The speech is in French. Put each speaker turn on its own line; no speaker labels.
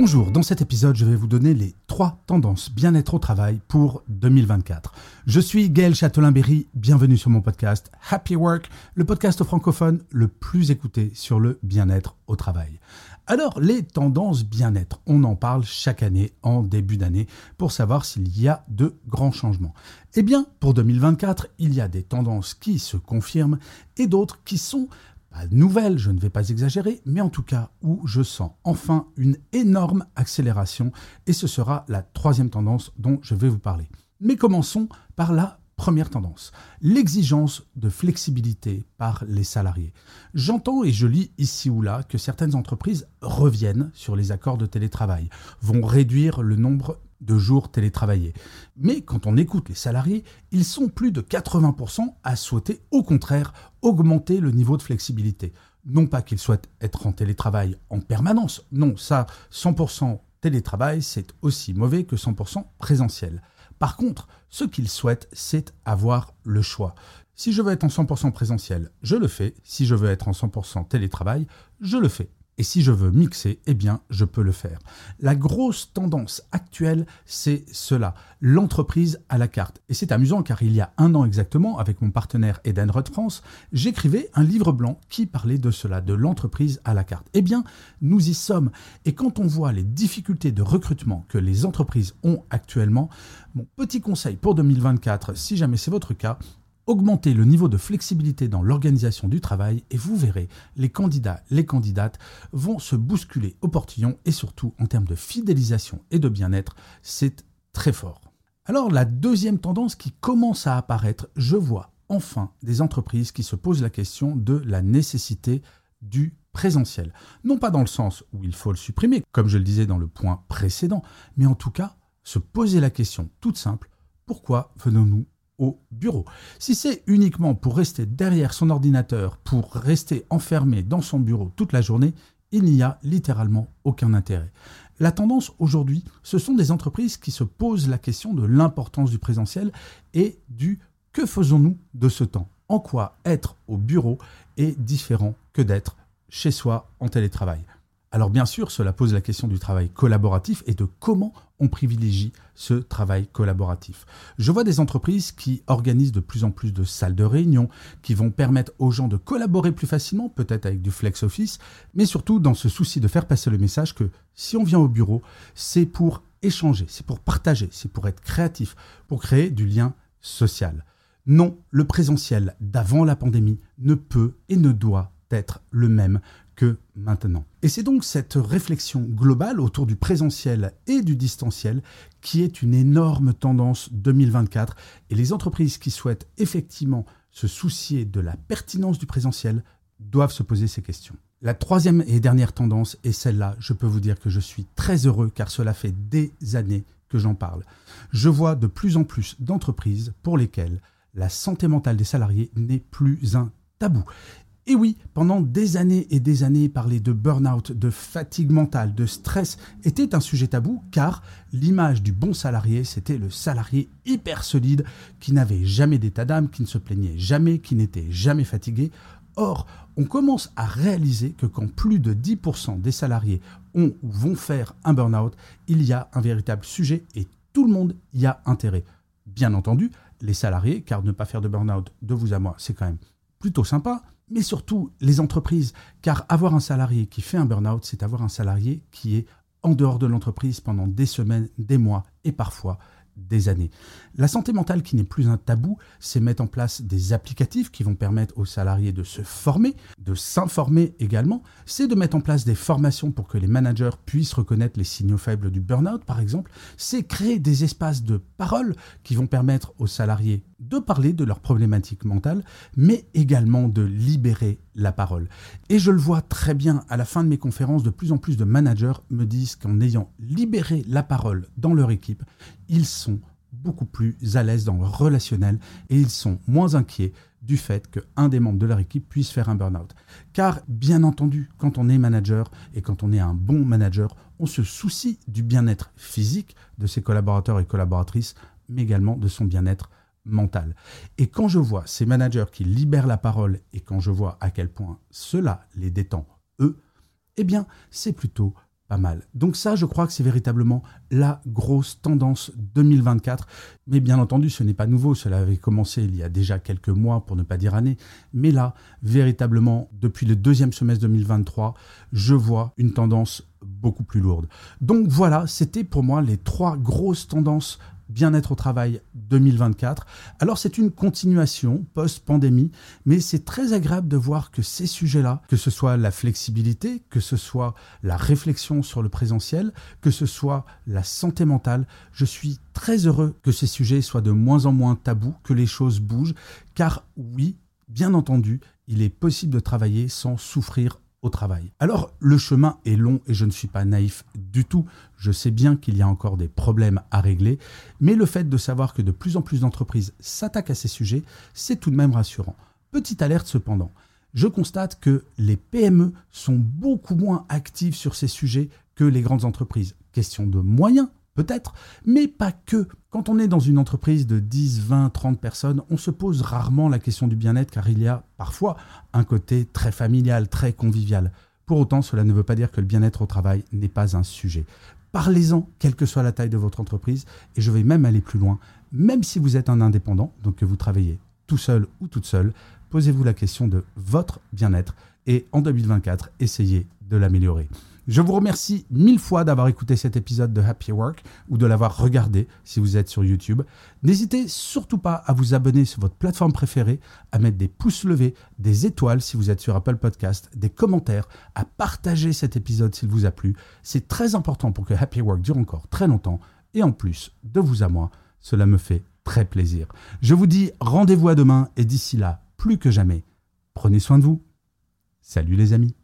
Bonjour, dans cet épisode, je vais vous donner les trois tendances bien-être au travail pour 2024. Je suis Gaël Châtelain-Berry, bienvenue sur mon podcast Happy Work, le podcast francophone le plus écouté sur le bien-être au travail. Alors, les tendances bien-être, on en parle chaque année en début d'année pour savoir s'il y a de grands changements. Eh bien, pour 2024, il y a des tendances qui se confirment et d'autres qui sont pas nouvelles, je ne vais pas exagérer, mais en tout cas où je sens enfin une énorme accélération et ce sera la troisième tendance dont je vais vous parler. Mais commençons par la première tendance, l'exigence de flexibilité par les salariés. J'entends et je lis ici ou là que certaines entreprises reviennent sur les accords de télétravail, vont réduire le nombre de jours télétravaillés. Mais quand on écoute les salariés, ils sont plus de 80% à souhaiter au contraire augmenter le niveau de flexibilité. Non pas qu'ils souhaitent être en télétravail en permanence, non, ça, 100% télétravail, c'est aussi mauvais que 100% présentiel. Par contre, ce qu'ils souhaitent, c'est avoir le choix. Si je veux être en 100% présentiel, je le fais. Si je veux être en 100% télétravail, je le fais. Et si je veux mixer, eh bien, je peux le faire. La grosse tendance actuelle, c'est cela, l'entreprise à la carte. Et c'est amusant car il y a un an exactement, avec mon partenaire Edenred France, j'écrivais un livre blanc qui parlait de cela, de l'entreprise à la carte. Eh bien, nous y sommes. Et quand on voit les difficultés de recrutement que les entreprises ont actuellement, mon petit conseil pour 2024, si jamais c'est votre cas, augmenter le niveau de flexibilité dans l'organisation du travail et vous verrez, les candidats, les candidates vont se bousculer au portillon et surtout en termes de fidélisation et de bien-être, c'est très fort. Alors la deuxième tendance qui commence à apparaître, je vois enfin des entreprises qui se posent la question de la nécessité du présentiel. Non pas dans le sens où il faut le supprimer, comme je le disais dans le point précédent, mais en tout cas se poser la question toute simple, pourquoi venons-nous au bureau. Si c'est uniquement pour rester derrière son ordinateur, pour rester enfermé dans son bureau toute la journée, il n'y a littéralement aucun intérêt. La tendance aujourd'hui, ce sont des entreprises qui se posent la question de l'importance du présentiel et du que faisons-nous de ce temps? En quoi être au bureau est différent que d'être chez soi en télétravail? Alors bien sûr, cela pose la question du travail collaboratif et de comment on privilégie ce travail collaboratif. Je vois des entreprises qui organisent de plus en plus de salles de réunion, qui vont permettre aux gens de collaborer plus facilement, peut-être avec du flex office, mais surtout dans ce souci de faire passer le message que si on vient au bureau, c'est pour échanger, c'est pour partager, c'est pour être créatif, pour créer du lien social. Non, le présentiel d'avant la pandémie ne peut et ne doit être le même que maintenant. Et c'est donc cette réflexion globale autour du présentiel et du distanciel qui est une énorme tendance 2024 et les entreprises qui souhaitent effectivement se soucier de la pertinence du présentiel doivent se poser ces questions. La troisième et dernière tendance est celle-là. Je peux vous dire que je suis très heureux car cela fait des années que j'en parle. Je vois de plus en plus d'entreprises pour lesquelles la santé mentale des salariés n'est plus un tabou. Et oui, pendant des années et des années, parler de burn-out, de fatigue mentale, de stress était un sujet tabou car l'image du bon salarié, c'était le salarié hyper solide qui n'avait jamais d'état d'âme, qui ne se plaignait jamais, qui n'était jamais fatigué. Or, on commence à réaliser que quand plus de 10% des salariés ont ou vont faire un burn-out, il y a un véritable sujet et tout le monde y a intérêt. Bien entendu, les salariés, car ne pas faire de burn-out de vous à moi, c'est quand même plutôt sympa, mais surtout les entreprises, car avoir un salarié qui fait un burn-out, c'est avoir un salarié qui est en dehors de l'entreprise pendant des semaines, des mois et parfois des années. La santé mentale qui n'est plus un tabou, c'est mettre en place des applicatifs qui vont permettre aux salariés de se former, de s'informer également. C'est de mettre en place des formations pour que les managers puissent reconnaître les signaux faibles du burn-out, par exemple. C'est créer des espaces de parole qui vont permettre aux salariés de parler de leurs problématiques mentales, mais également de libérer la parole. Et je le vois très bien à la fin de mes conférences, de plus en plus de managers me disent qu'en ayant libéré la parole dans leur équipe, ils sont beaucoup plus à l'aise dans le relationnel et ils sont moins inquiets du fait qu'un des membres de leur équipe puisse faire un burn-out. Car bien entendu, quand on est manager et quand on est un bon manager, on se soucie du bien-être physique de ses collaborateurs et collaboratrices, mais également de son bien-être mental. Et quand je vois ces managers qui libèrent la parole et quand je vois à quel point cela les détend, eux, eh bien, c'est plutôt pas mal. Donc ça, je crois que c'est véritablement la grosse tendance 2024. Mais bien entendu, ce n'est pas nouveau, cela avait commencé il y a déjà quelques mois, pour ne pas dire années. Mais là, véritablement, depuis le deuxième semestre 2023, je vois une tendance beaucoup plus lourde. Donc voilà, c'était pour moi les trois grosses tendances bien-être au travail 2024. Alors c'est une continuation post-pandémie, mais c'est très agréable de voir que ces sujets-là, que ce soit la flexibilité, que ce soit la réflexion sur le présentiel, que ce soit la santé mentale, je suis très heureux que ces sujets soient de moins en moins tabous, que les choses bougent, car oui, bien entendu, il est possible de travailler sans souffrir Alors le chemin est long et je ne suis pas naïf du tout. Je sais bien qu'il y a encore des problèmes à régler, mais le fait de savoir que de plus en plus d'entreprises s'attaquent à ces sujets, c'est tout de même rassurant. Petite alerte cependant, je constate que les PME sont beaucoup moins actives sur ces sujets que les grandes entreprises. Question de moyens peut-être, mais pas que. Quand on est dans une entreprise de 10, 20, 30 personnes, on se pose rarement la question du bien-être car il y a parfois un côté très familial, très convivial. Pour autant, cela ne veut pas dire que le bien-être au travail n'est pas un sujet. Parlez-en, quelle que soit la taille de votre entreprise, et je vais même aller plus loin. Même si vous êtes un indépendant, donc que vous travaillez tout seul ou toute seule, posez-vous la question de votre bien-être et en 2024, essayez de l'améliorer. Je vous remercie mille fois d'avoir écouté cet épisode de Happy Work ou de l'avoir regardé si vous êtes sur YouTube. N'hésitez surtout pas à vous abonner sur votre plateforme préférée, à mettre des pouces levés, des étoiles si vous êtes sur Apple Podcast, des commentaires, à partager cet épisode s'il vous a plu. C'est très important pour que Happy Work dure encore très longtemps. Et en plus, de vous à moi, cela me fait très plaisir. Je vous dis rendez-vous à demain et d'ici là, plus que jamais, prenez soin de vous. Salut les amis.